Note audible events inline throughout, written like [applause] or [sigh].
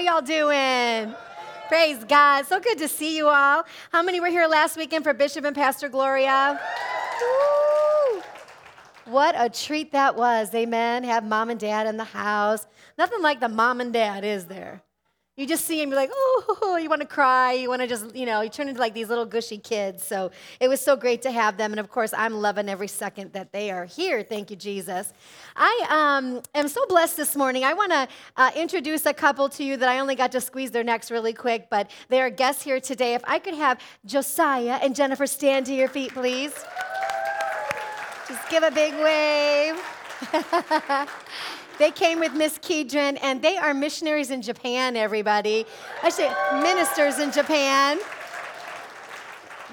Y'all doing? Praise God. So good to see you all. How many were here last weekend for Bishop and Pastor Gloria? What a treat that was. Amen. Have mom and dad in the house. Nothing like the mom and dad, is there? You just see them, you're like, oh, you want to cry. You want to just, you know, you turn into like these little gushy kids. So it was so great to have them. And of course, I'm loving every second that they are here. Thank you, Jesus. I um, am so blessed this morning. I want to uh, introduce a couple to you that I only got to squeeze their necks really quick, but they are guests here today. If I could have Josiah and Jennifer stand to your feet, please. Just give a big wave. [laughs] They came with Miss Keedren, and they are missionaries in Japan, everybody. Say ministers in Japan.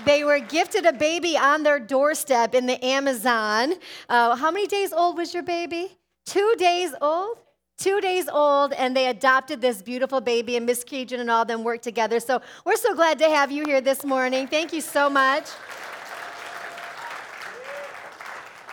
They were gifted a baby on their doorstep in the Amazon. Uh, how many days old was your baby? Two days old? Two days old, and they adopted this beautiful baby, and Miss Keedren and all them worked together. So we're so glad to have you here this morning. Thank you so much.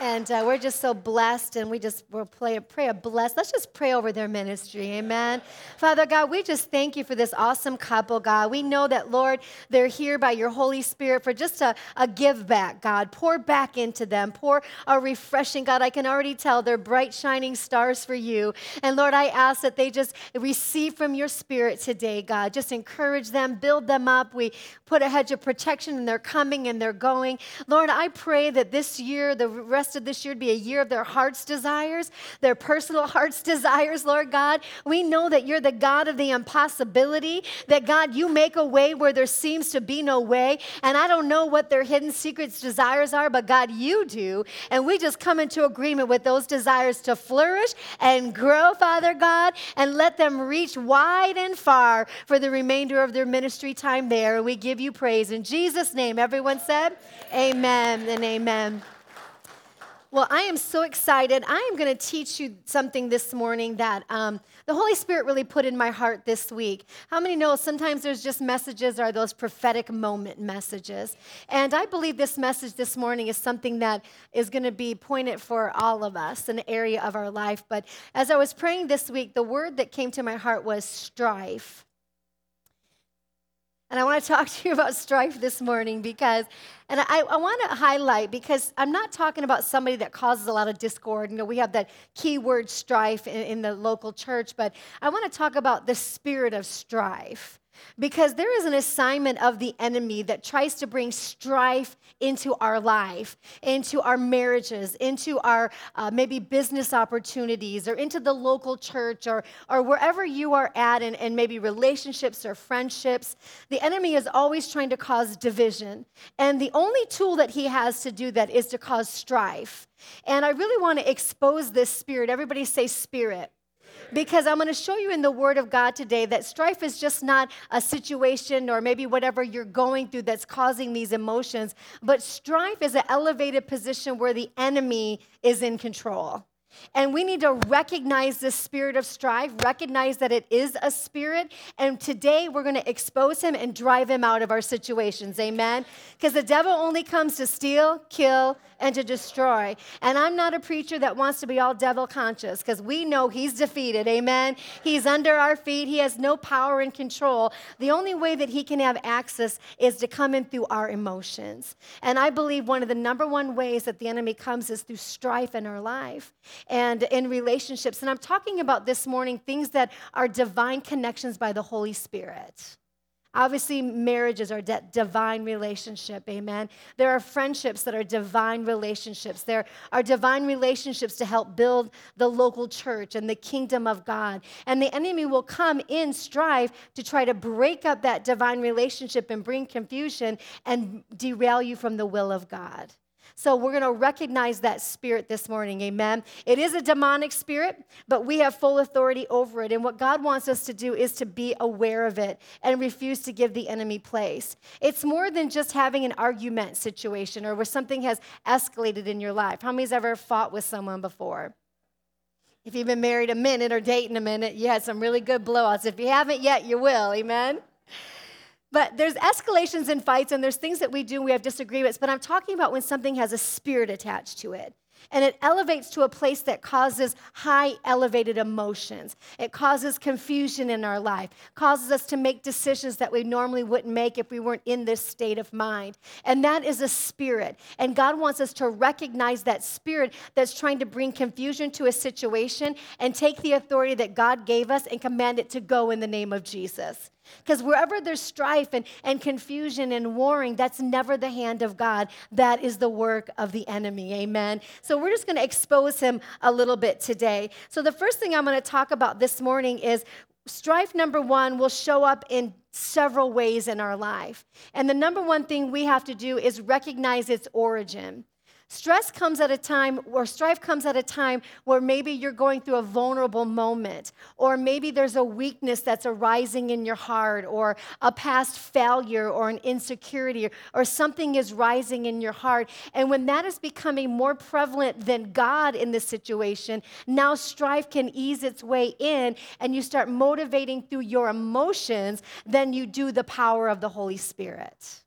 And uh, we're just so blessed, and we just will pray, pray a bless. Let's just pray over their ministry, amen. Father God, we just thank you for this awesome couple, God. We know that, Lord, they're here by your Holy Spirit for just a, a give back, God. Pour back into them, pour a refreshing, God. I can already tell they're bright, shining stars for you. And Lord, I ask that they just receive from your Spirit today, God. Just encourage them, build them up. We put a hedge of protection in their coming and their going. Lord, I pray that this year, the rest of this year to be a year of their heart's desires, their personal [laughs] heart's desires, Lord God. We know that you're the God of the impossibility, that God, you make a way where there seems to be no way. And I don't know what their hidden secrets desires are, but God, you do. And we just come into agreement with those desires to flourish and grow, Father God, and let them reach wide and far for the remainder of their ministry time there. And we give you praise. In Jesus' name, everyone said, Amen and amen. Well, I am so excited. I am going to teach you something this morning that um, the Holy Spirit really put in my heart this week. How many know sometimes there's just messages are those prophetic moment messages? And I believe this message this morning is something that is going to be pointed for all of us, an area of our life. But as I was praying this week, the word that came to my heart was strife. And I want to talk [laughs] to you about strife this morning because, and I, I want to highlight because I'm not talking about somebody that causes a lot of discord. You know, we have that keyword strife in, in the local church, but I want to talk about the spirit of strife. Because there is an assignment of the enemy that tries to bring strife into our life, into our marriages, into our uh, maybe business opportunities, or into the local church, or, or wherever you are at, and, and maybe relationships or friendships. The enemy is always trying to cause division. And the only tool that he has to do that is to cause strife. And I really want to expose this spirit. Everybody say spirit because I'm going to show you in the Word of God today that strife is just not a situation or maybe whatever you're going through that's causing these emotions, but strife is an elevated position where the enemy is in control. And we need to recognize the spirit of strife, recognize that it is a spirit. And today we're going to expose him and drive him out of our situations. Amen? Because the devil only comes to steal, kill, and to destroy. And I'm not a preacher that wants to be all devil conscious because we know he's defeated. Amen? He's under our feet, he has no power and control. The only way that he can have access is to come in through our emotions. And I believe one of the number one ways that the enemy comes is through strife in our life and in relationships. And I'm talking about this morning things that are divine connections by the Holy Spirit. Obviously, marriages are that divine relationship, amen. There are friendships that are divine relationships. There are divine relationships to help build the local church and the kingdom of God. And the enemy will come in strive to try to break up that divine relationship and bring confusion and derail you from the will of God. So we're going to recognize that spirit this morning. Amen. It is a demonic spirit, but we have full authority over it. And what God wants us to do is to be aware of it and refuse to give the enemy place. It's more than just having an argument situation or where something has escalated in your life. How many's ever fought with someone before? If you've been married a minute or dating a minute, you had some really good blowouts. If you haven't yet, you will. Amen. But there's escalations in fights and there's things that we do, and we have disagreements, but I'm talking about when something has a spirit attached to it. And it elevates to a place that causes high elevated emotions. It causes confusion in our life, causes us to make decisions that we normally wouldn't make if we weren't in this state of mind. And that is a spirit. And God wants us to recognize that spirit that's trying to bring confusion to a situation and take the authority that God gave us and command it to go in the name of Jesus. Because wherever there's strife and, and confusion and warring, that's never the hand of God. That is the work of the enemy. Amen. So we're just going to expose him a little bit today. So the first thing I'm going to talk about this morning is strife number one will show up in several ways in our life. And the number one thing we have to do is recognize its origin. Stress comes at a time, or strife comes at a time where maybe you're going through a vulnerable moment, or maybe there's a weakness that's arising in your heart, or a past failure, or an insecurity, or something is rising in your heart. And when that is becoming more prevalent than God in this situation, now strife can ease its way in, and you start motivating through your emotions than you do the power of the Holy Spirit.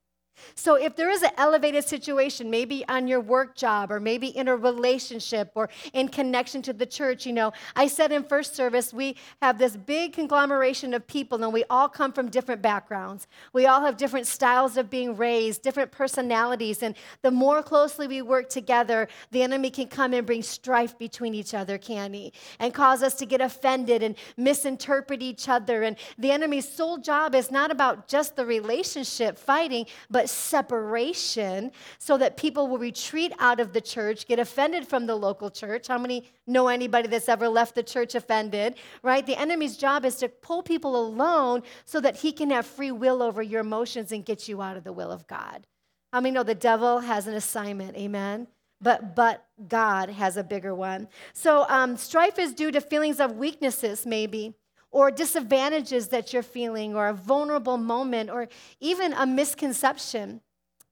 So, if there is an elevated situation, maybe on your work job, or maybe in a relationship, or in connection to the church, you know, I said in first service, we have this big conglomeration of people, and we all come from different backgrounds. We all have different styles of being raised, different personalities, and the more closely we work together, the enemy can come and bring strife between each other, can he? And cause us to get offended and misinterpret each other. And the enemy's sole job is not about just the relationship fighting, but separation so that people will retreat out of the church, get offended from the local church. How many know anybody that's ever left the church offended, right? The enemy's job is to pull people alone so that he can have free will over your emotions and get you out of the will of God. How many know the devil has an assignment? Amen but but God has a bigger one. So um, strife is due to feelings of weaknesses, maybe or disadvantages that you're feeling, or a vulnerable moment, or even a misconception.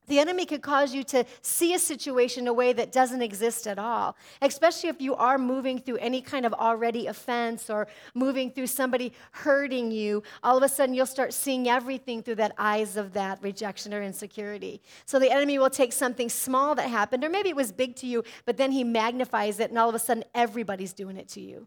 The enemy could cause you to see a situation in a way that doesn't exist at all, especially if you are moving through any kind of already offense or moving through somebody hurting you. All of a sudden, you'll start seeing everything through that eyes of that rejection or insecurity. So the enemy will take something small that happened, or maybe it was big to you, but then he magnifies it, and all of a sudden, everybody's doing it to you.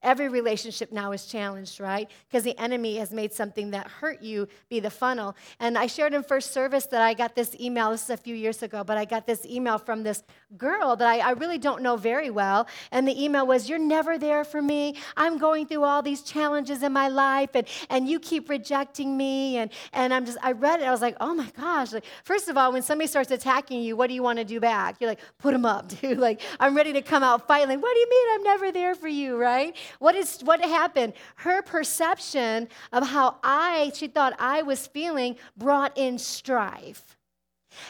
Every relationship now is challenged, right? Because the enemy has made something that hurt you be the funnel. And I shared in first service that I got this email, this is a few years ago, but I got this email from this girl that I, I really don't know very well. And the email was, You're never there for me. I'm going through all these challenges in my life, and, and you keep rejecting me. And, and I'm just, I read it, I was like, Oh my gosh. Like, first of all, when somebody starts attacking you, what do you want to do back? You're like, Put them up, [laughs] dude. Like, I'm ready to come out fighting. Like, what do you mean I'm never there for you, right? What is what happened? Her perception of how I, she thought I was feeling, brought in strife.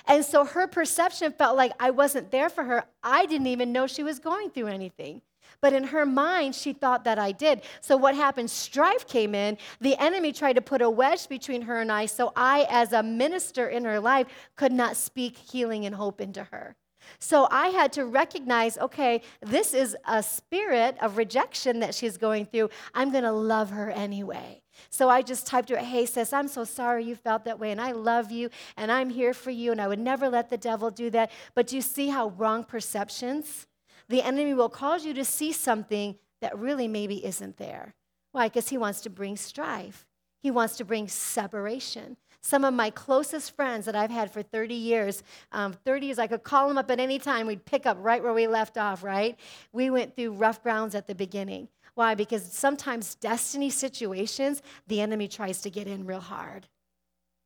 And so her perception felt like I wasn't there for her. I didn't even know she was going through anything. But in her mind, she thought that I did. So what happened? Strife came in. The enemy tried to put a wedge between her and I, so I, as a minister in her life, could not speak healing and hope into her. So I had to recognize okay, this is a spirit of rejection that she's going through. I'm going to love her anyway. So I just typed to her, hey, sis, I'm so sorry you felt that way, and I love you, and I'm here for you, and I would never let the devil do that. But do you see how wrong perceptions? The enemy will cause you to see something that really maybe isn't there. Why? Because he wants to bring strife. He wants to bring separation. Some of my closest friends that I've had for 30 years, um, 30 years, I could call them up at any time. We'd pick up right where we left off, right? We went through rough grounds at the beginning. Why? Because sometimes destiny situations, the enemy tries to get in real hard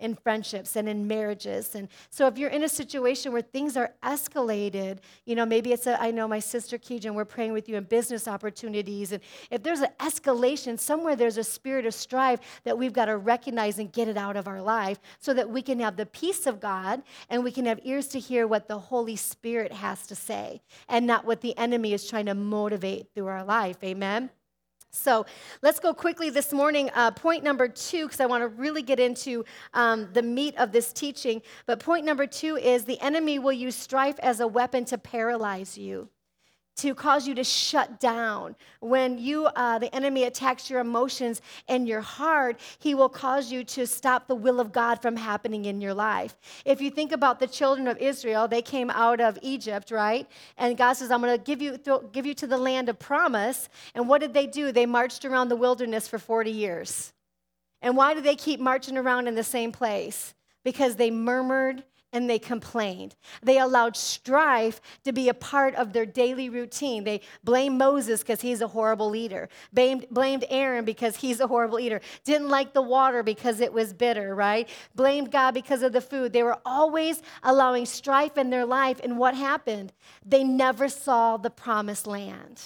in friendships and in marriages. And so if you're in a situation where things are escalated, you know, maybe it's a, I know my sister Keejan, we're praying with you in business opportunities. And if there's an escalation, somewhere there's a spirit of strife that we've got to recognize and get it out of our life so that we can have the peace of God and we can have ears to hear what the Holy Spirit has to say and not what the enemy is trying to motivate through our life. Amen. So let's go quickly this morning. Uh, point number two, because I want to really get into um, the meat of this teaching. But point number two is the enemy will use strife as a weapon to paralyze you. To cause you to shut down. When you, uh, the enemy attacks your emotions and your heart, he will cause you to stop the will of God from happening in your life. If you think about the children of Israel, they came out of Egypt, right? And God says, "I'm going to give you give you to the land of promise." And what did they do? They marched around the wilderness for 40 years. And why do they keep marching around in the same place? Because they murmured and they complained. They allowed strife to be a part of their daily routine. They blamed Moses because he's a horrible leader, blamed, blamed Aaron because he's a horrible eater, didn't like the water because it was bitter, right? Blamed God because of the food. They were always allowing strife in their life, and what happened? They never saw the promised land.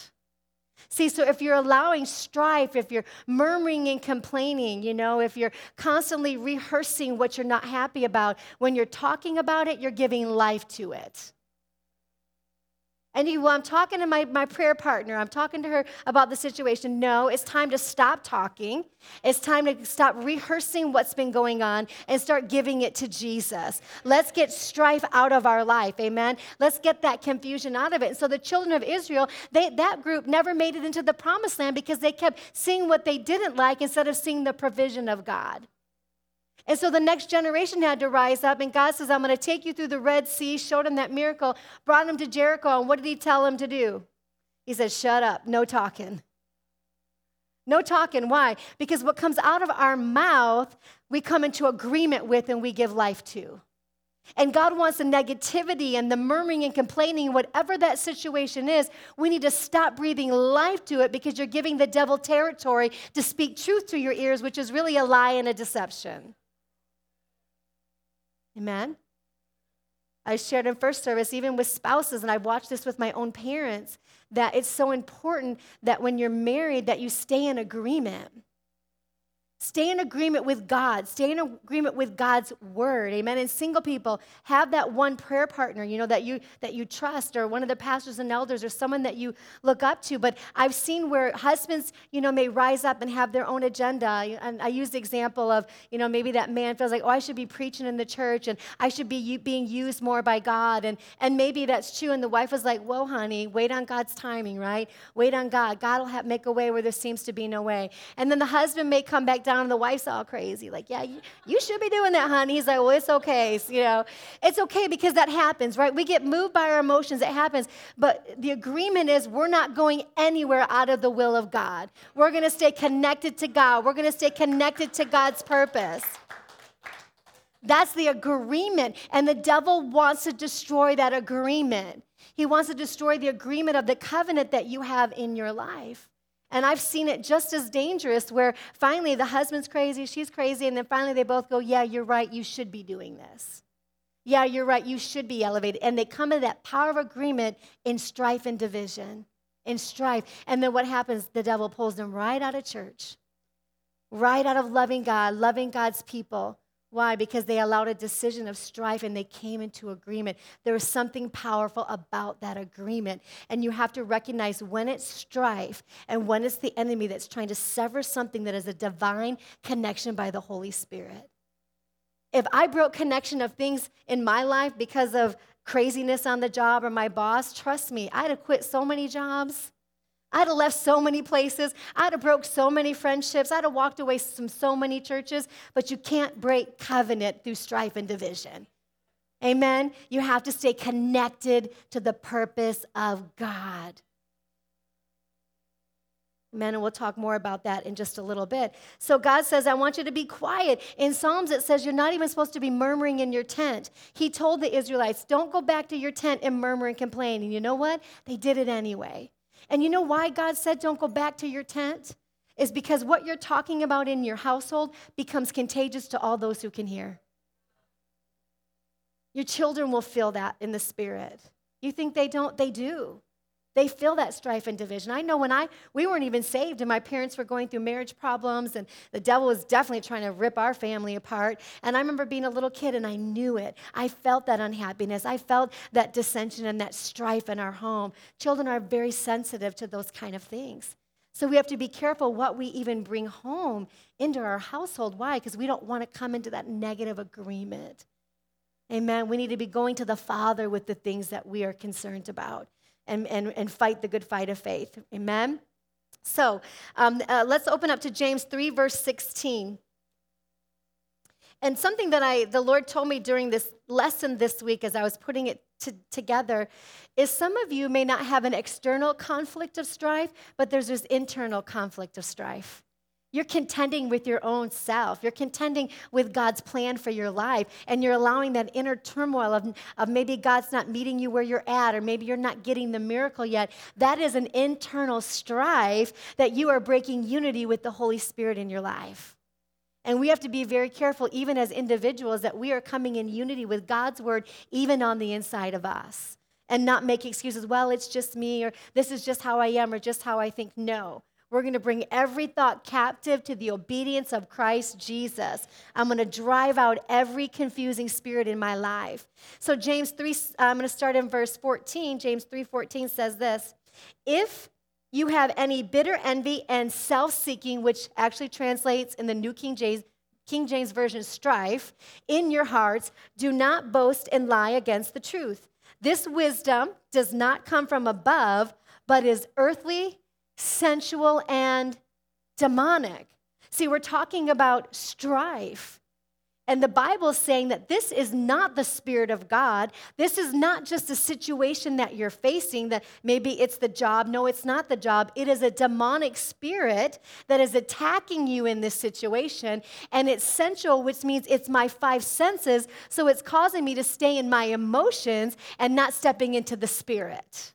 See, so if you're allowing strife, if you're murmuring and complaining, you know, if you're constantly rehearsing what you're not happy about, when you're talking about it, you're giving life to it. And you, well, I'm talking to my, my prayer partner. I'm talking to her about the situation. No, it's time to stop talking. It's time to stop rehearsing what's been going on and start giving it to Jesus. Let's get strife out of our life. Amen. Let's get that confusion out of it. And so the children of Israel, they, that group never made it into the promised land because they kept seeing what they didn't like instead of seeing the provision of God. And so the next generation had to rise up, and God says, I'm going to take you through the Red Sea, showed him that miracle, brought him to Jericho, and what did he tell him to do? He said, Shut up, no talking. No talking. Why? Because what comes out of our mouth, we come into agreement with and we give life to. And God wants the negativity and the murmuring and complaining, whatever that situation is, we need to stop breathing life to it because you're giving the devil territory to speak truth to your ears, which is really a lie and a deception. Amen? I shared in first service, even with spouses, and I've watched this with my own parents, that it's so important that when you're married that you stay in agreement. Stay in agreement with God. Stay in agreement with God's word. Amen. And single people have that one prayer partner, you know, that you that you trust or one of the pastors and elders or someone that you look up to. But I've seen where husbands, you know, may rise up and have their own agenda. And I use the example of, you know, maybe that man feels like, "Oh, I should be preaching in the church and I should be being used more by God." And and maybe that's true and the wife is like, "Whoa, honey, wait on God's timing, right? Wait on God. God will have, make a way where there seems to be no way." And then the husband may come back down and the wife's all crazy. Like, yeah, you, you should be doing that, honey. He's like, well, it's okay. So, you know, it's okay because that happens, right? We get moved by our emotions. It happens. But the agreement is we're not going anywhere out of the will of God. We're going to stay connected to God. We're going to stay connected to God's purpose. That's the agreement. And the devil wants to destroy that agreement. He wants to destroy the agreement of the covenant that you have in your life. And I've seen it just as dangerous where finally the husband's crazy, she's crazy, and then finally they both go, Yeah, you're right, you should be doing this. Yeah, you're right, you should be elevated. And they come to that power of agreement in strife and division, in strife. And then what happens? The devil pulls them right out of church, right out of loving God, loving God's people, why? Because they allowed a decision of strife and they came into agreement. There is something powerful about that agreement. And you have to recognize when it's strife and when it's the enemy that's trying to sever something that is a divine connection by the Holy Spirit. If I broke connection of things in my life because of craziness on the job or my boss, trust me, I'd have quit so many jobs. I'd have left so many places. I'd have broke so many friendships. I'd have walked away from so many churches, but you can't break covenant through strife and division. Amen? You have to stay connected to the purpose of God. Amen. And we'll talk more about that in just a little bit. So God says, I want you to be quiet. In Psalms, it says you're not even supposed to be murmuring in your tent. He told the Israelites, don't go back to your tent and murmur and complain. And you know what? They did it anyway. And you know why God said, don't go back to your tent? Is because what you're talking about in your household becomes contagious to all those who can hear. Your children will feel that in the spirit. You think they don't? They do. They feel that strife and division. I know when I we weren't even saved and my parents were going through marriage problems and the devil was definitely trying to rip our family apart. And I remember being a little kid and I knew it. I felt that unhappiness. I felt that dissension and that strife in our home. Children are very sensitive to those kind of things. So we have to be careful what we even bring home into our household. Why? Because we don't want to come into that negative agreement. Amen. We need to be going to the Father with the things that we are concerned about and, and, and fight the good fight of faith. Amen? So um, uh, let's open up to James 3, verse 16. And something that I, the Lord told me during this lesson this week as I was putting it to, together is some of you may not have an external conflict of strife, but there's this internal conflict of strife. You're contending with your own self. You're contending with God's plan for your life. And you're allowing that inner turmoil of, of maybe God's not meeting you where you're at, or maybe you're not getting the miracle yet. That is an internal strife that you are breaking unity with the Holy Spirit in your life. And we have to be very careful, even as individuals, that we are coming in unity with God's word, even on the inside of us, and not make excuses. Well, it's just me, or this is just how I am, or just how I think. No. We're going to bring every thought captive to the obedience of Christ Jesus. I'm going to drive out every confusing spirit in my life. So James 3 I'm going to start in verse 14. James 3:14 says this, "If you have any bitter envy and self seeking, which actually translates in the New King James, King James Version, strife, in your hearts, do not boast and lie against the truth. This wisdom does not come from above, but is earthly, sensual, and demonic. See, we're talking about strife. And the Bible is saying that this is not the Spirit of God. This is not just a situation that you're facing, that maybe it's the job. No, it's not the job. It is a demonic spirit that is attacking you in this situation. And it's sensual, which means it's my five senses. So it's causing me to stay in my emotions and not stepping into the Spirit.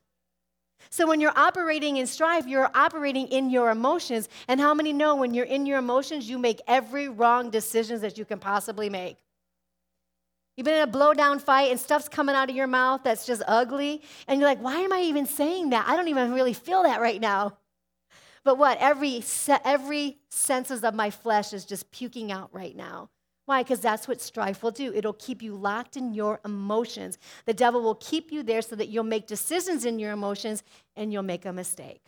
So when you're operating in strife, you're operating in your emotions. And how many know when you're in your emotions, you make every wrong decisions that you can possibly make? You've been in a blowdown fight and stuff's coming out of your mouth that's just ugly. And you're like, why am I even saying that? I don't even really feel that right now. But what? Every, every senses of my flesh is just puking out right now. Why? Because that's what strife will do. It'll keep you locked in your emotions. The devil will keep you there so that you'll make decisions in your emotions and you'll make a mistake.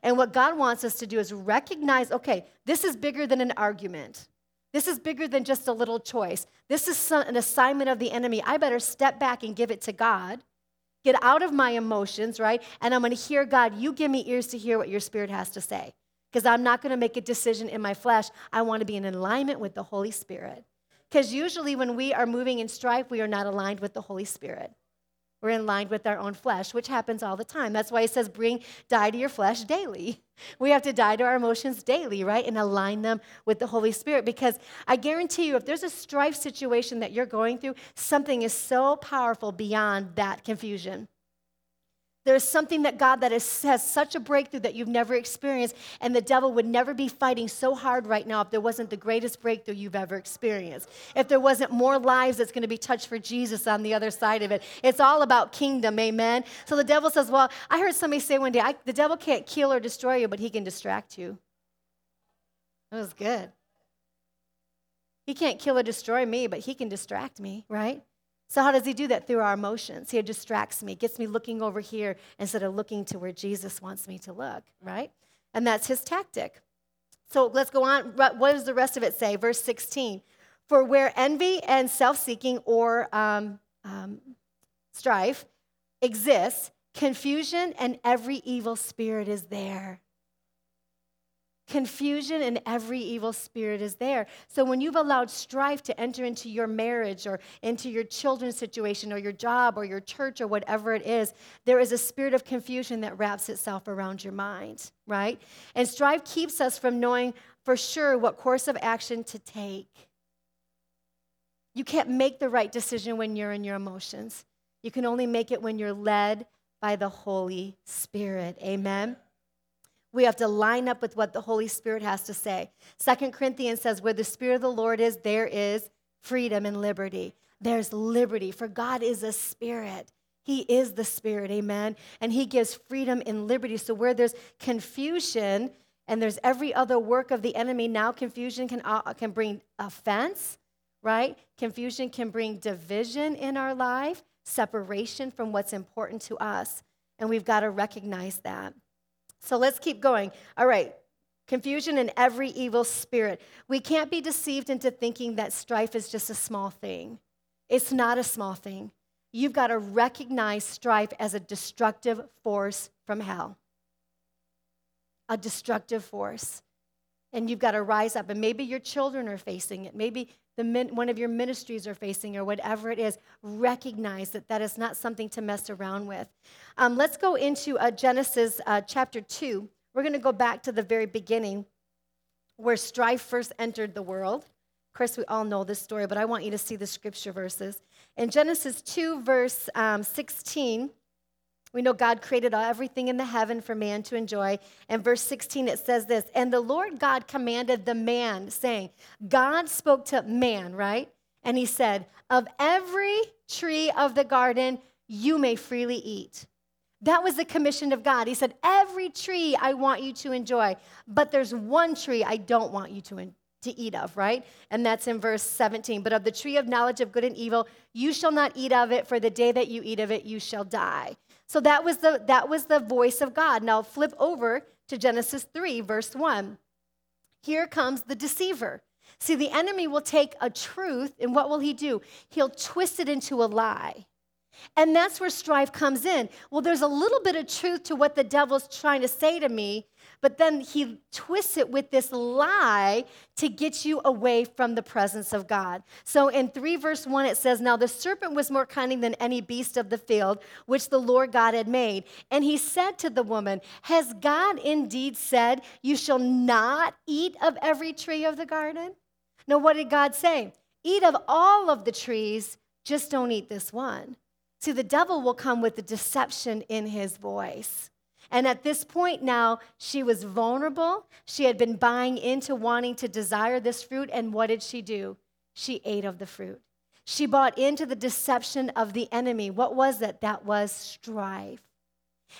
And what God wants us to do is recognize okay, this is bigger than an argument. This is bigger than just a little choice. This is an assignment of the enemy. I better step back and give it to God, get out of my emotions, right? And I'm going to hear God, you give me ears to hear what your spirit has to say because I'm not going to make a decision in my flesh. I want to be in alignment with the Holy Spirit. Because usually when we are moving in strife, we are not aligned with the Holy Spirit. We're in line with our own flesh, which happens all the time. That's why he says, bring, die to your flesh daily. [laughs] We have to die to our emotions daily, right? And align them with the Holy Spirit. Because I guarantee you, if there's a strife situation that you're going through, something is so powerful beyond that confusion. There's something that God that is, has such a breakthrough that you've never experienced, and the devil would never be fighting so hard right now if there wasn't the greatest breakthrough you've ever experienced. If there wasn't more lives that's going to be touched for Jesus on the other side of it. It's all about kingdom, amen? So the devil says, Well, I heard somebody say one day, the devil can't kill or destroy you, but he can distract you. That was good. He can't kill or destroy me, but he can distract me, right? So, how does he do that? Through our emotions. He distracts me, gets me looking over here instead of looking to where Jesus wants me to look, right? And that's his tactic. So, let's go on. What does the rest of it say? Verse 16 For where envy and self seeking or um, um, strife exists, confusion and every evil spirit is there. Confusion and every evil spirit is there. So when you've allowed strife to enter into your marriage or into your children's situation or your job or your church or whatever it is, there is a spirit of confusion that wraps itself around your mind, right? And strife keeps us from knowing for sure what course of action to take. You can't make the right decision when you're in your emotions. You can only make it when you're led by the Holy Spirit. Amen. We have to line up with what the Holy Spirit has to say. Second Corinthians says, Where the Spirit of the Lord is, there is freedom and liberty. There's liberty, for God is a spirit. He is the Spirit, amen? And He gives freedom and liberty. So where there's confusion and there's every other work of the enemy, now confusion can, uh, can bring offense, right? Confusion can bring division in our life, separation from what's important to us. And we've got to recognize that. So let's keep going. All right. Confusion and every evil spirit. We can't be deceived into thinking that strife is just a small thing. It's not a small thing. you've got to recognize strife as a destructive force from hell. A destructive force. And you've got to rise up. And maybe your children are facing it. Maybe the min- one of your ministries are facing, or whatever it is. Recognize that that is not something to mess around with. Um, let's go into uh, Genesis uh, chapter 2. We're going to go back to the very beginning where strife first entered the world. Of course, we all know this story, but I want you to see the scripture verses. In Genesis 2, verse um, 16, we know God created everything in the heaven for man to enjoy. And verse 16, it says this And the Lord God commanded the man, saying, God spoke to man, right? And he said, Of every tree of the garden you may freely eat. That was the commission of God. He said, Every tree I want you to enjoy, but there's one tree I don't want you to, to eat of, right? And that's in verse 17. But of the tree of knowledge of good and evil, you shall not eat of it, for the day that you eat of it, you shall die. So that was the, that was the voice of God. Now flip over to Genesis 3, verse 1. Here comes the deceiver. See, the enemy will take a truth, and what will he do? He'll twist it into a lie. And that's where strife comes in. Well, there's a little bit of truth to what the devil's trying to say to me, but then he twists it with this lie to get you away from the presence of God. So in 3 verse 1, it says, Now the serpent was more cunning than any beast of the field which the Lord God had made. And he said to the woman, Has God indeed said, You shall not eat of every tree of the garden? Now, what did God say? Eat of all of the trees, just don't eat this one. See, the devil will come with the deception in his voice. And at this point now, she was vulnerable. She had been buying into wanting to desire this fruit. And what did she do? She ate of the fruit. She bought into the deception of the enemy. What was it? That was strife.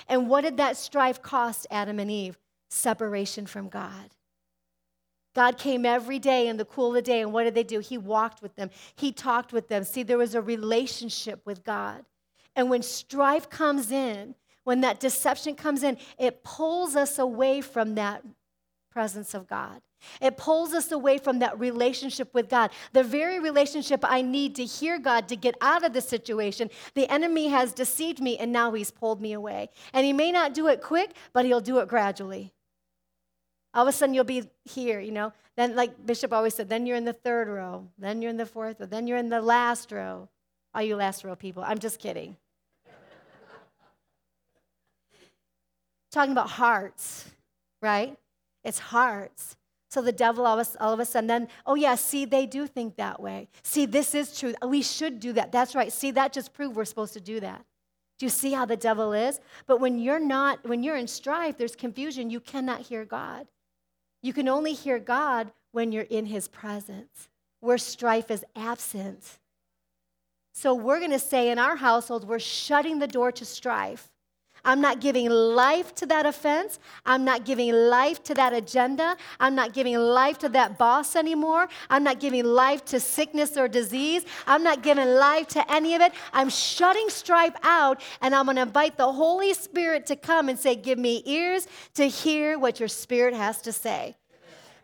And what did that strife cost Adam and Eve? Separation from God. God came every day in the cool of the day, and what did they do? He walked with them, He talked with them. See, there was a relationship with God. And when strife comes in, when that deception comes in, it pulls us away from that presence of God. It pulls us away from that relationship with God. The very relationship I need to hear God to get out of the situation. The enemy has deceived me and now he's pulled me away. And he may not do it quick, but he'll do it gradually. All of a sudden you'll be here, you know. Then, like Bishop always said, then you're in the third row, then you're in the fourth row, then you're in the last row. All you last row people, I'm just kidding. Talking about hearts, right? It's hearts. So the devil all of, all of a sudden then, oh yeah, see, they do think that way. See, this is true. We should do that. That's right. See, that just proved we're supposed to do that. Do you see how the devil is? But when you're not, when you're in strife, there's confusion. You cannot hear God. You can only hear God when you're in his presence, where strife is absent. So we're going to say in our household, we're shutting the door to strife. I'm not giving life to that offense. I'm not giving life to that agenda. I'm not giving life to that boss anymore. I'm not giving life to sickness or disease. I'm not giving life to any of it. I'm shutting strife out and I'm going to invite the Holy Spirit to come and say, Give me ears to hear what your spirit has to say.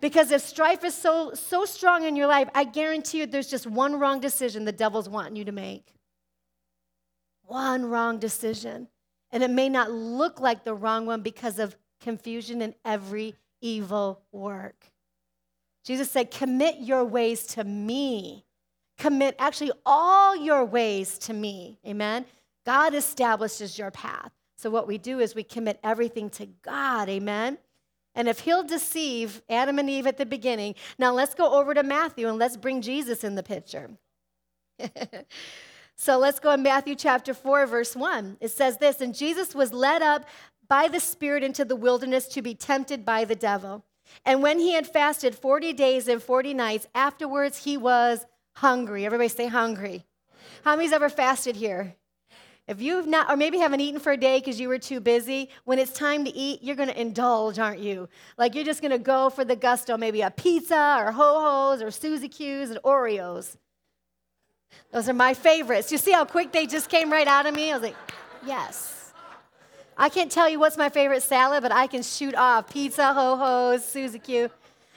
Because if strife is so, so strong in your life, I guarantee you there's just one wrong decision the devil's wanting you to make. One wrong decision. And it may not look like the wrong one because of confusion in every evil work. Jesus said, Commit your ways to me. Commit actually all your ways to me. Amen. God establishes your path. So, what we do is we commit everything to God. Amen. And if he'll deceive Adam and Eve at the beginning, now let's go over to Matthew and let's bring Jesus in the picture. [laughs] So let's go in Matthew chapter 4, verse 1. It says this And Jesus was led up by the Spirit into the wilderness to be tempted by the devil. And when he had fasted 40 days and 40 nights, afterwards he was hungry. Everybody say hungry. How many's ever fasted here? If you've not, or maybe haven't eaten for a day because you were too busy, when it's time to eat, you're going to indulge, aren't you? Like you're just going to go for the gusto, maybe a pizza or ho-hos or Suzy Q's and Oreos. Those are my favorites. You see how quick they just came right out of me? I was like, yes. I can't tell you what's my favorite salad, but I can shoot off pizza, ho hos, Suzy Q.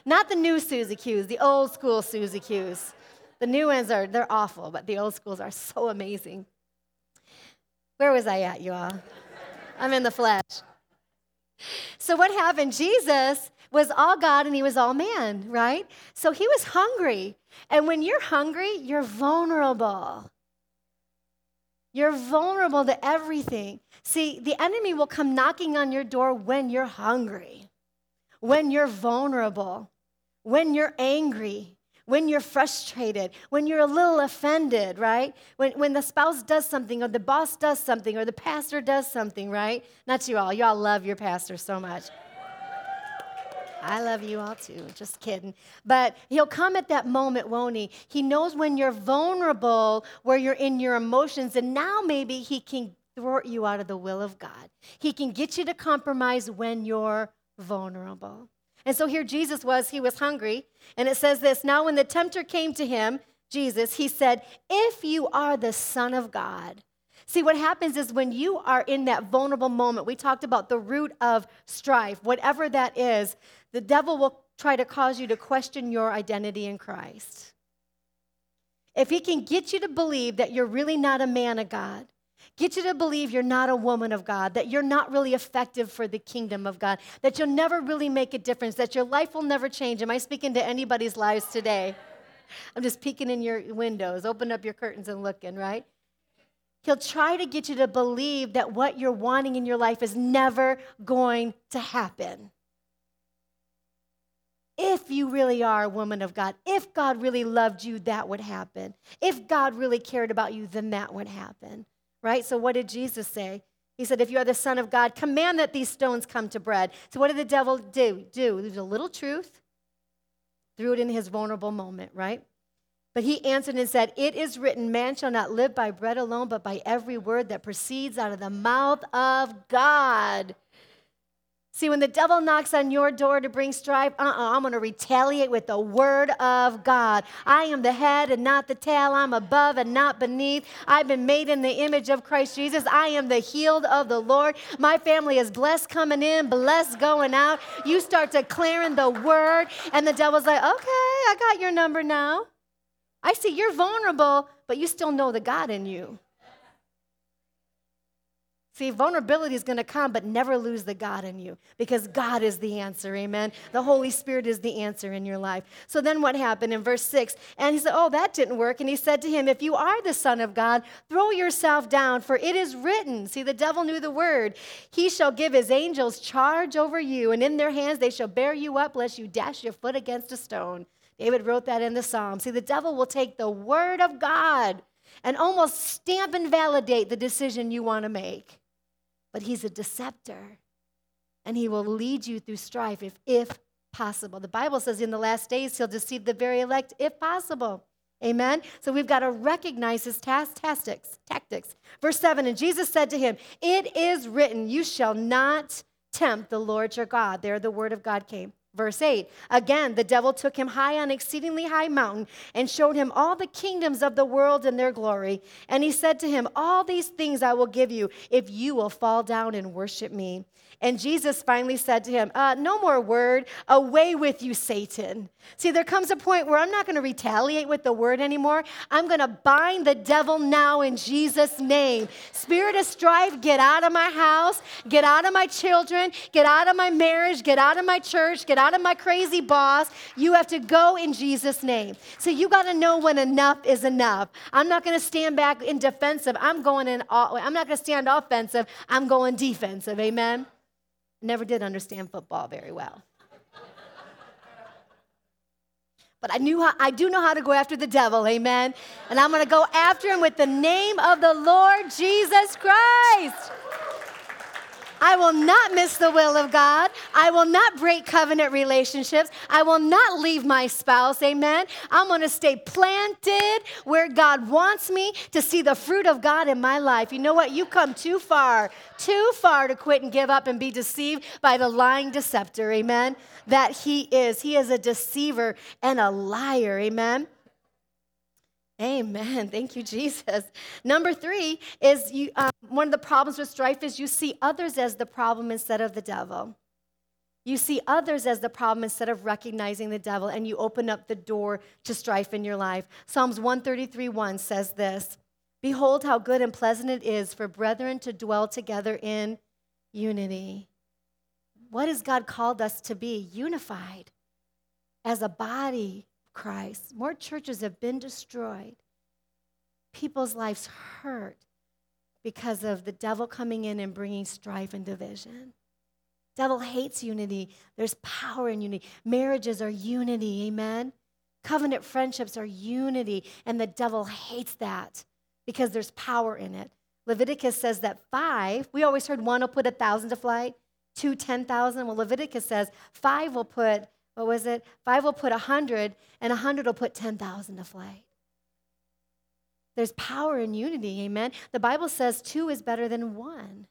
Not the new Suzy Q's, the old school Suzy Q's. The new ones are, they're awful, but the old schools are so amazing. Where was I at, you all? I'm in the flesh. So, what happened? Jesus was all God and he was all man, right? So, he was hungry. And when you're hungry, you're vulnerable. You're vulnerable to everything. See, the enemy will come knocking on your door when you're hungry, when you're vulnerable, when you're angry, when you're frustrated, when you're a little offended, right? When, when the spouse does something, or the boss does something, or the pastor does something, right? Not you all. You all love your pastor so much. I love you all too, just kidding. But he'll come at that moment, won't he? He knows when you're vulnerable, where you're in your emotions, and now maybe he can thwart you out of the will of God. He can get you to compromise when you're vulnerable. And so here Jesus was, he was hungry. And it says this Now, when the tempter came to him, Jesus, he said, If you are the Son of God, See, what happens is when you are in that vulnerable moment, we talked about the root of strife, whatever that is, the devil will try to cause you to question your identity in Christ. If he can get you to believe that you're really not a man of God, get you to believe you're not a woman of God, that you're not really effective for the kingdom of God, that you'll never really make a difference, that your life will never change. Am I speaking to anybody's lives today? I'm just peeking in your windows. Open up your curtains and looking, right? He'll try to get you to believe that what you're wanting in your life is never going to happen if you really are a woman of God, if God really loved you, that would happen. If God really cared about you, then that would happen. Right? So, what did Jesus say? He said, If you are the Son of God, command that these stones come to bread. So, what did the devil do? Do there's a little truth, threw it in his vulnerable moment, right? But he answered and said, It is written, man shall not live by bread alone, but by every word that proceeds out of the mouth of God. See, when the devil knocks on your door to bring strife, uh uh-uh, I'm going to retaliate with the word of God. I am the head and not the tail. I'm above and not beneath. I've been made in the image of Christ Jesus. I am the healed of the Lord. My family is blessed coming in, blessed going out. You start declaring the word, and the devil's like, okay, I got your number now. I see you're vulnerable, but you still know the God in you. See, vulnerability is going to come, but never lose the God in you because God is the answer. Amen. The Holy Spirit is the answer in your life. So then what happened in verse 6? And he said, Oh, that didn't work. And he said to him, If you are the Son of God, throw yourself down, for it is written. See, the devil knew the word. He shall give his angels charge over you, and in their hands they shall bear you up, lest you dash your foot against a stone. David wrote that in the Psalm. See, the devil will take the word of God and almost stamp and validate the decision you want to make but he's a deceptor. And he will lead you through strife if, if possible. The Bible says in the last days he'll deceive the very elect if possible. Amen. So we've got to recognize his tactics. Tactics. Verse 7 And Jesus said to him, It is written, You shall not tempt the Lord your God. There the word of God came. Verse 8 Again, the devil took him high on exceedingly high mountain and showed him all the kingdoms of the world and their glory. And he said to him, All these things I will give you if you will fall down and worship me. And Jesus finally said to him, uh, No more word. Away with you, Satan. See, there comes a point where I'm not going to retaliate with the word anymore. I'm going to bind the devil now in Jesus' name. Spirit of strife, get out of my house, get out of my children, get out of my marriage, get out of my church, get out of my crazy boss. You have to go in Jesus' name. So you got to know when enough is enough. I'm not going to stand back in defensive. I'm going in, I'm not going to stand offensive. I'm going defensive. Amen. Never did understand football very well. But I knew how, I do know how to go after the devil, amen. And I'm going to go after him with the name of the Lord Jesus Christ. I will not miss the will of God. I will not break covenant relationships. I will not leave my spouse. Amen. I'm going to stay planted where God wants me to see the fruit of God in my life. You know what? You come too far, too far to quit and give up and be deceived by the lying deceptor. Amen. That he is. He is a deceiver and a liar. Amen. Amen. Thank you, Jesus. Number three is you, um, one of the problems with strife is you see others as the problem instead of the devil. You see others as the problem instead of recognizing the devil, and you open up the door to strife in your life. Psalms 133 1 says this Behold, how good and pleasant it is for brethren to dwell together in unity. What has God called us to be? Unified as a body of Christ. More churches have been destroyed, people's lives hurt because of the devil coming in and bringing strife and division. Devil hates unity. There's power in unity. Marriages are unity, amen. Covenant friendships are unity, and the devil hates that because there's power in it. Leviticus says that five, we always heard one will put a thousand to flight, two, ten thousand. 10,000. Well, Leviticus says five will put, what was it? Five will put a hundred, and a hundred will put 10,000 to flight. There's power in unity, amen. The Bible says two is better than one.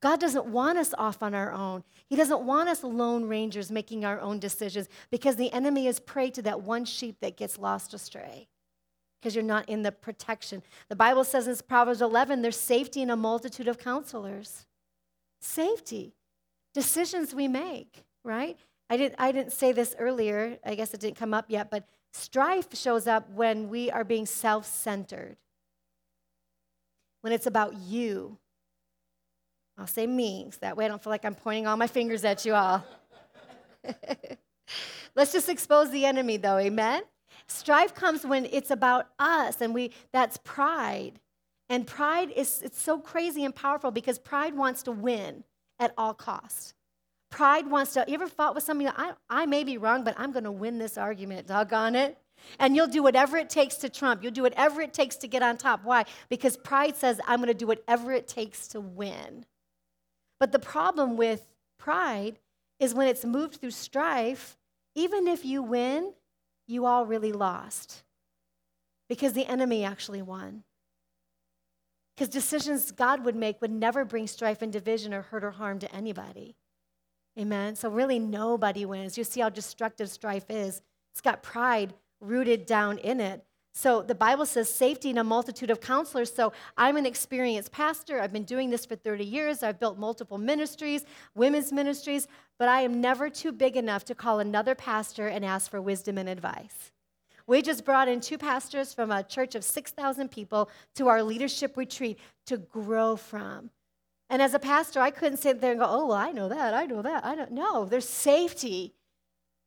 God doesn't want us off on our own. He doesn't want us lone rangers making our own decisions because the enemy is prey to that one sheep that gets lost astray because you're not in the protection. The Bible says in Proverbs 11 there's safety in a multitude of counselors. Safety. Decisions we make, right? I didn't, I didn't say this earlier. I guess it didn't come up yet, but Strife shows up when we are being self centered, when it's about you. I'll say me, so that way I don't feel like I'm pointing all my fingers at you all. [laughs] Let's just expose the enemy, though, amen? Strife comes when it's about us, and we that's pride. And pride is it's so crazy and powerful because pride wants to win at all costs. Pride wants to, you ever fought with somebody, I, I may be wrong, but I'm going to win this argument, doggone it. And you'll do whatever it takes to trump. You'll do whatever it takes to get on top. Why? Because pride says, I'm going to do whatever it takes to win. But the problem with pride is when it's moved through strife, even if you win, you all really lost. Because the enemy actually won. Because decisions God would make would never bring strife and division or hurt or harm to anybody. Amen. So, really, nobody wins. You see how destructive strife is. It's got pride rooted down in it. So, the Bible says safety in a multitude of counselors. So, I'm an experienced pastor. I've been doing this for 30 years. I've built multiple ministries, women's ministries, but I am never too big enough to call another pastor and ask for wisdom and advice. We just brought in two pastors from a church of 6,000 people to our leadership retreat to grow from. And as a pastor, I couldn't sit there and go, oh, well, I know that, I know that. I don't know. There's safety.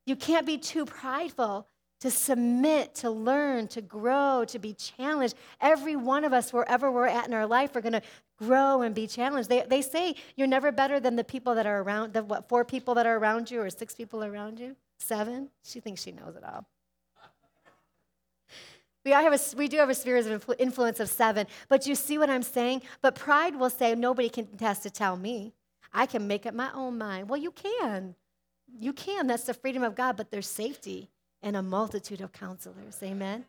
You can't be too prideful to submit, to learn, to grow, to be challenged. Every one of us, wherever we're at in our life, are going to grow and be challenged. They, they say you're never better than the people that are around, the what, four people that are around you or six people around you? Seven? She thinks she knows it all. We, have a, we do have a sphere of influence of seven, but you see what I'm saying? But pride will say, nobody can test to tell me. I can make up my own mind. Well, you can. You can. That's the freedom of God, but there's safety in a multitude of counselors. Amen?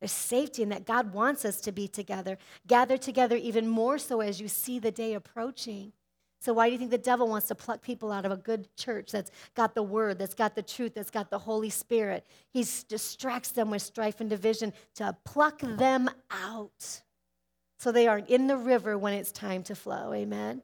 There's safety in that God wants us to be together, gather together even more so as you see the day approaching. So, why do you think the devil wants to pluck people out of a good church that's got the word, that's got the truth, that's got the Holy Spirit? He distracts them with strife and division to pluck them out so they aren't in the river when it's time to flow. Amen?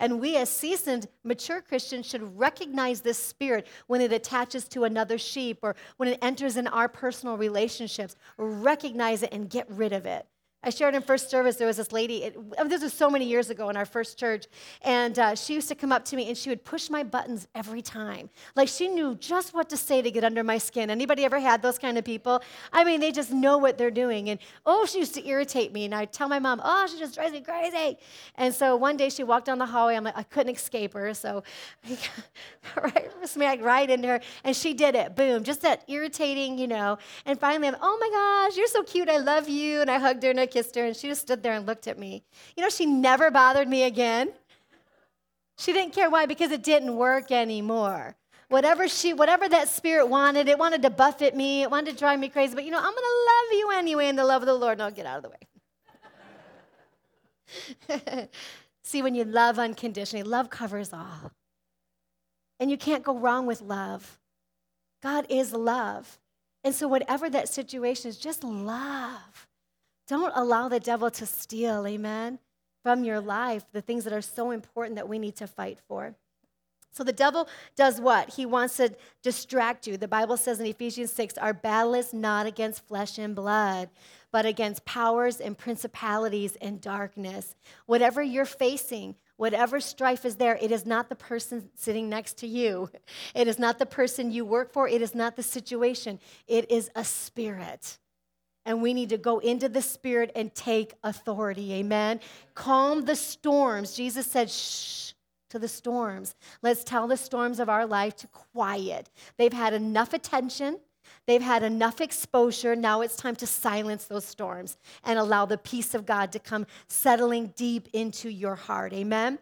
And we, as seasoned, mature Christians, should recognize this spirit when it attaches to another sheep or when it enters in our personal relationships. Recognize it and get rid of it. I shared in first service, there was this lady, it, oh, this was so many years ago in our first church, and uh, she used to come up to me and she would push my buttons every time. Like she knew just what to say to get under my skin. Anybody ever had those kind of people? I mean, they just know what they're doing. And oh, she used to irritate me. And I'd tell my mom, oh, she just drives me crazy. And so one day she walked down the hallway. I'm like, I couldn't escape her. So [laughs] right, smacked right into her. And she did it. Boom. Just that irritating, you know. And finally, I'm, oh my gosh, you're so cute. I love you. And I hugged her and I kissed her, and she just stood there and looked at me. You know, she never bothered me again. She didn't care why, because it didn't work anymore. Whatever she, whatever that spirit wanted, it wanted to buffet me, it wanted to drive me crazy. But you know, I'm gonna love you anyway in the love of the Lord. No, get out of the way. [laughs] See, when you love unconditionally, love covers all. And you can't go wrong with love. God is love. And so, whatever that situation is, just love. Don't allow the devil to steal, amen, from your life the things that are so important that we need to fight for. So the devil does what? He wants to distract you. The Bible says in Ephesians 6 our battle is not against flesh and blood, but against powers and principalities and darkness. Whatever you're facing, whatever strife is there, it is not the person sitting next to you. It is not the person you work for. It is not the situation. It is a spirit. And we need to go into the spirit and take authority. Amen. Calm the storms. Jesus said, shh to the storms. Let's tell the storms of our life to quiet. They've had enough attention. They've had enough exposure. Now it's time to silence those storms and allow the peace of God to come settling deep into your heart. Amen.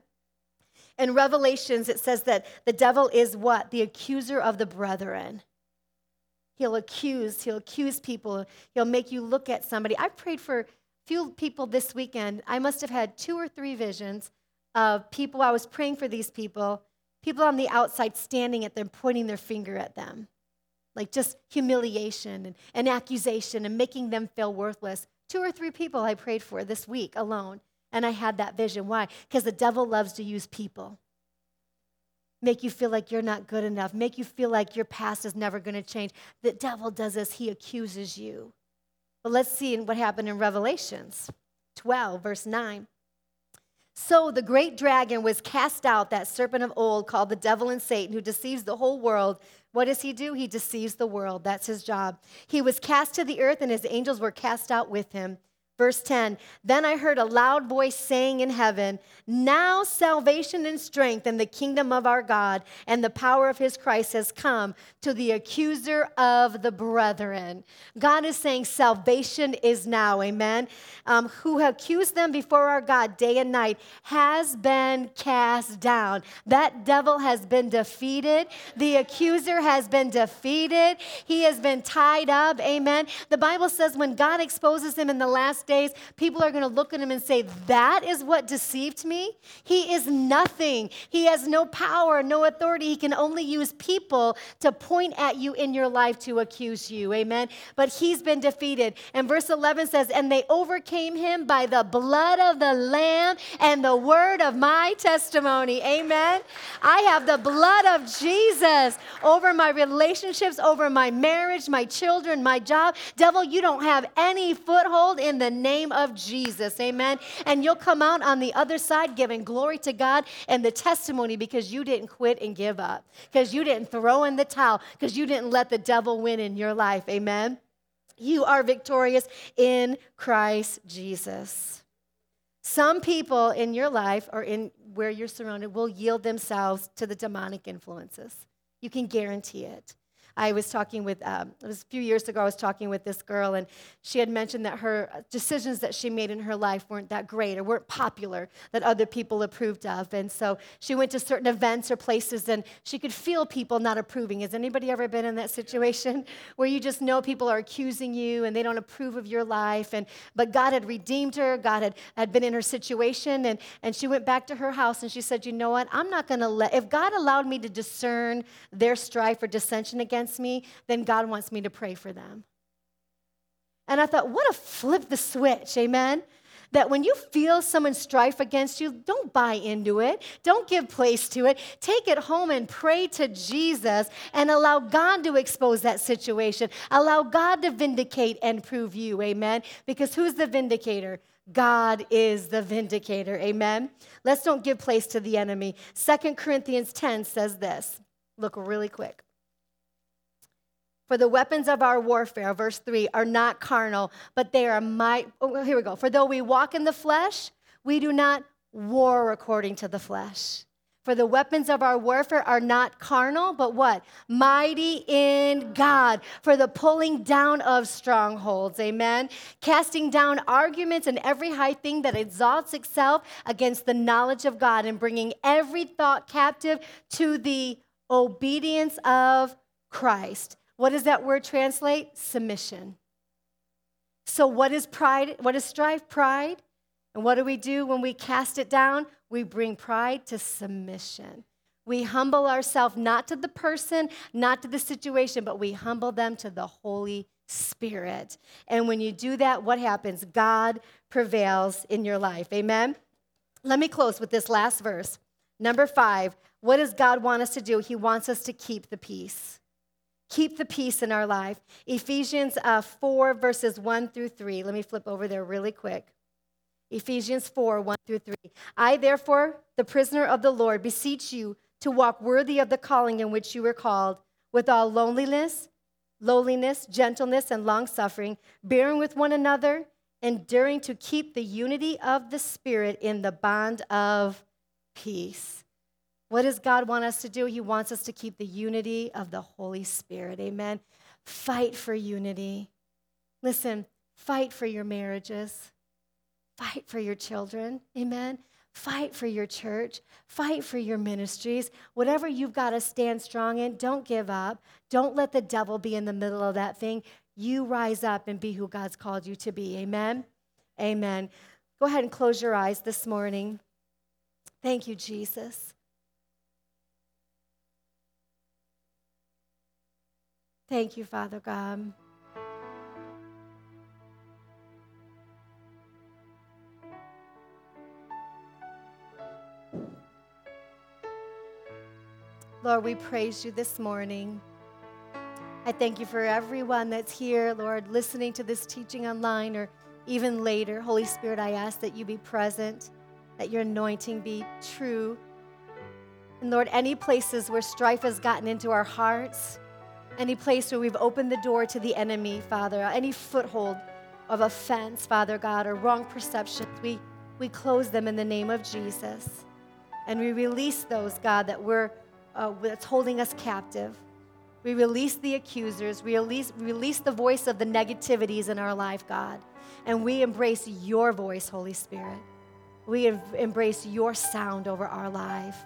In Revelations, it says that the devil is what? The accuser of the brethren. He'll accuse, he'll accuse people, he'll make you look at somebody. I prayed for a few people this weekend. I must have had two or three visions of people, I was praying for these people, people on the outside standing at them, pointing their finger at them. Like just humiliation and, and accusation and making them feel worthless. Two or three people I prayed for this week alone. And I had that vision. Why? Because the devil loves to use people. Make you feel like you're not good enough. Make you feel like your past is never going to change. The devil does this, he accuses you. But let's see what happened in Revelations 12, verse 9. So the great dragon was cast out, that serpent of old called the devil and Satan, who deceives the whole world. What does he do? He deceives the world. That's his job. He was cast to the earth, and his angels were cast out with him. Verse 10 Then I heard a loud voice saying in heaven, Now salvation and strength and the kingdom of our God and the power of his Christ has come to the accuser of the brethren. God is saying salvation is now, amen. Um, who accused them before our God day and night has been cast down. That devil has been defeated. The accuser has been defeated. He has been tied up, amen. The Bible says when God exposes him in the last days, people are going to look at him and say, That is what deceived me. He is nothing. He has no power, no authority. He can only use people to point at you in your life to accuse you. Amen. But he's been defeated. And verse 11 says, And they overcame him by the blood of the Lamb and the word of my testimony. Amen. I have the blood of Jesus over my relationships, over my marriage, my children, my job. Devil, you don't have any foothold in the name of Jesus. Amen. And you'll come out on the other side giving glory to God and the testimony because you didn't quit and give up, because you didn't throw in the towel, because you didn't let the devil win in your life. Amen. You are victorious in Christ Jesus. Some people in your life or in where you're surrounded will yield themselves to the demonic influences. You can guarantee it. I was talking with, um, it was a few years ago, I was talking with this girl, and she had mentioned that her decisions that she made in her life weren't that great or weren't popular that other people approved of. And so she went to certain events or places, and she could feel people not approving. Has anybody ever been in that situation [laughs] where you just know people are accusing you and they don't approve of your life? And but God had redeemed her, God had, had been in her situation, and, and she went back to her house and she said, You know what? I'm not going to let, if God allowed me to discern their strife or dissension against against me, then God wants me to pray for them. And I thought, what a flip the switch, amen? That when you feel someone's strife against you, don't buy into it. Don't give place to it. Take it home and pray to Jesus and allow God to expose that situation. Allow God to vindicate and prove you, amen? Because who's the vindicator? God is the vindicator, amen? Let's don't give place to the enemy. Second Corinthians 10 says this. Look really quick. For the weapons of our warfare, verse 3, are not carnal, but they are might. Oh, here we go. For though we walk in the flesh, we do not war according to the flesh. For the weapons of our warfare are not carnal, but what? Mighty in God for the pulling down of strongholds. Amen. Casting down arguments and every high thing that exalts itself against the knowledge of God and bringing every thought captive to the obedience of Christ. What does that word translate? Submission. So, what is pride? What is strife? Pride. And what do we do when we cast it down? We bring pride to submission. We humble ourselves not to the person, not to the situation, but we humble them to the Holy Spirit. And when you do that, what happens? God prevails in your life. Amen? Let me close with this last verse. Number five, What does God want us to do? He wants us to keep the peace. Keep the peace in our life. Ephesians uh, 4, verses 1 through 3. Let me flip over there really quick. Ephesians 4, 1 through 3. I, therefore, the prisoner of the Lord, beseech you to walk worthy of the calling in which you were called, with all loneliness, lowliness, gentleness, and long suffering, bearing with one another, enduring to keep the unity of the Spirit in the bond of peace. What does God want us to do? He wants us to keep the unity of the Holy Spirit. Amen. Fight for unity. Listen, fight for your marriages, fight for your children. Amen. Fight for your church. Fight for your ministries. Whatever you've got to stand strong in, don't give up. Don't let the devil be in the middle of that thing. You rise up and be who God's called you to be. Amen. Amen. Go ahead and close your eyes this morning. Thank you, Jesus. Thank you, Father God. Lord, we praise you this morning. I thank you for everyone that's here, Lord, listening to this teaching online or even later. Holy Spirit, I ask that you be present, that your anointing be true. And Lord, any places where strife has gotten into our hearts, any place where we've opened the door to the enemy, Father, any foothold of offense, Father God, or wrong perceptions, we, we close them in the name of Jesus. And we release those, God, that we're uh, that's holding us captive. We release the accusers, we release, release the voice of the negativities in our life, God. And we embrace your voice, Holy Spirit. We em- embrace your sound over our life.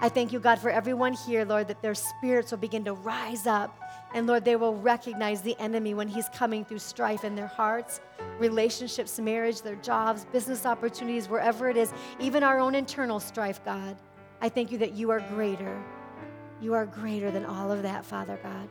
I thank you, God, for everyone here, Lord, that their spirits will begin to rise up. And Lord, they will recognize the enemy when he's coming through strife in their hearts, relationships, marriage, their jobs, business opportunities, wherever it is, even our own internal strife, God. I thank you that you are greater. You are greater than all of that, Father God.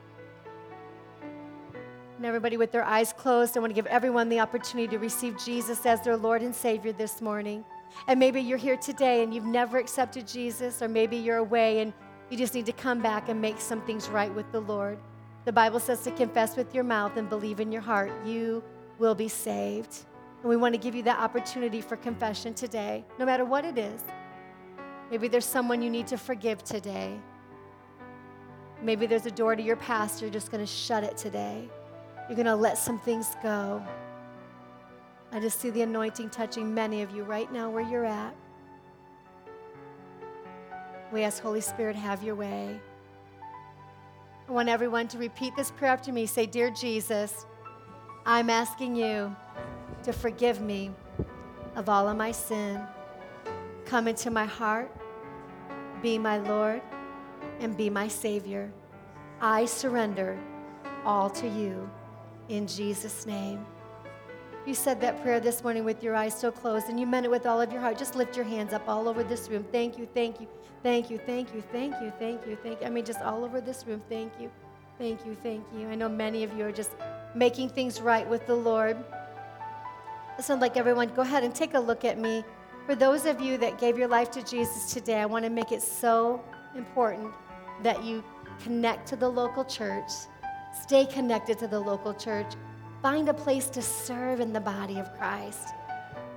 And everybody with their eyes closed, I want to give everyone the opportunity to receive Jesus as their Lord and Savior this morning. And maybe you're here today and you've never accepted Jesus, or maybe you're away and you just need to come back and make some things right with the Lord. The Bible says to confess with your mouth and believe in your heart, you will be saved. And we want to give you that opportunity for confession today, no matter what it is. Maybe there's someone you need to forgive today. Maybe there's a door to your past, you're just going to shut it today. You're going to let some things go. I just see the anointing touching many of you right now where you're at. We ask, Holy Spirit, have your way. I want everyone to repeat this prayer after me. Say, Dear Jesus, I'm asking you to forgive me of all of my sin. Come into my heart, be my Lord, and be my Savior. I surrender all to you in Jesus' name. You said that prayer this morning with your eyes still closed and you meant it with all of your heart. Just lift your hands up all over this room. Thank you, thank you, thank you, thank you, thank you, thank you, thank you. I mean, just all over this room. Thank you, thank you, thank you. I know many of you are just making things right with the Lord. Listen, like everyone, go ahead and take a look at me. For those of you that gave your life to Jesus today, I want to make it so important that you connect to the local church, stay connected to the local church, find a place to serve in the body of Christ.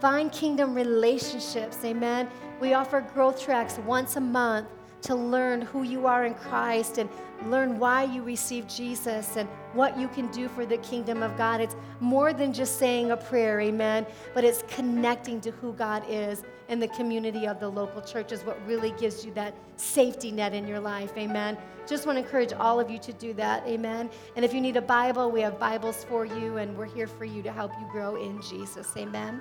Find kingdom relationships, amen. We offer growth tracks once a month to learn who you are in Christ and learn why you received Jesus and what you can do for the kingdom of God. It's more than just saying a prayer, amen, but it's connecting to who God is and the community of the local church is what really gives you that safety net in your life, amen. Just want to encourage all of you to do that, amen. And if you need a Bible, we have Bibles for you, and we're here for you to help you grow in Jesus, amen.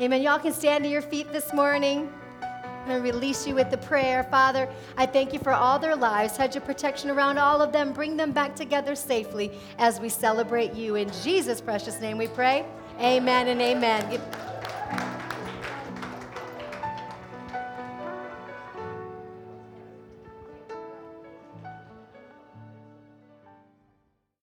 Amen. Y'all can stand to your feet this morning. I'm going to release you with the prayer. Father, I thank you for all their lives. Hedge your protection around all of them. Bring them back together safely as we celebrate you. In Jesus' precious name we pray. Amen and amen.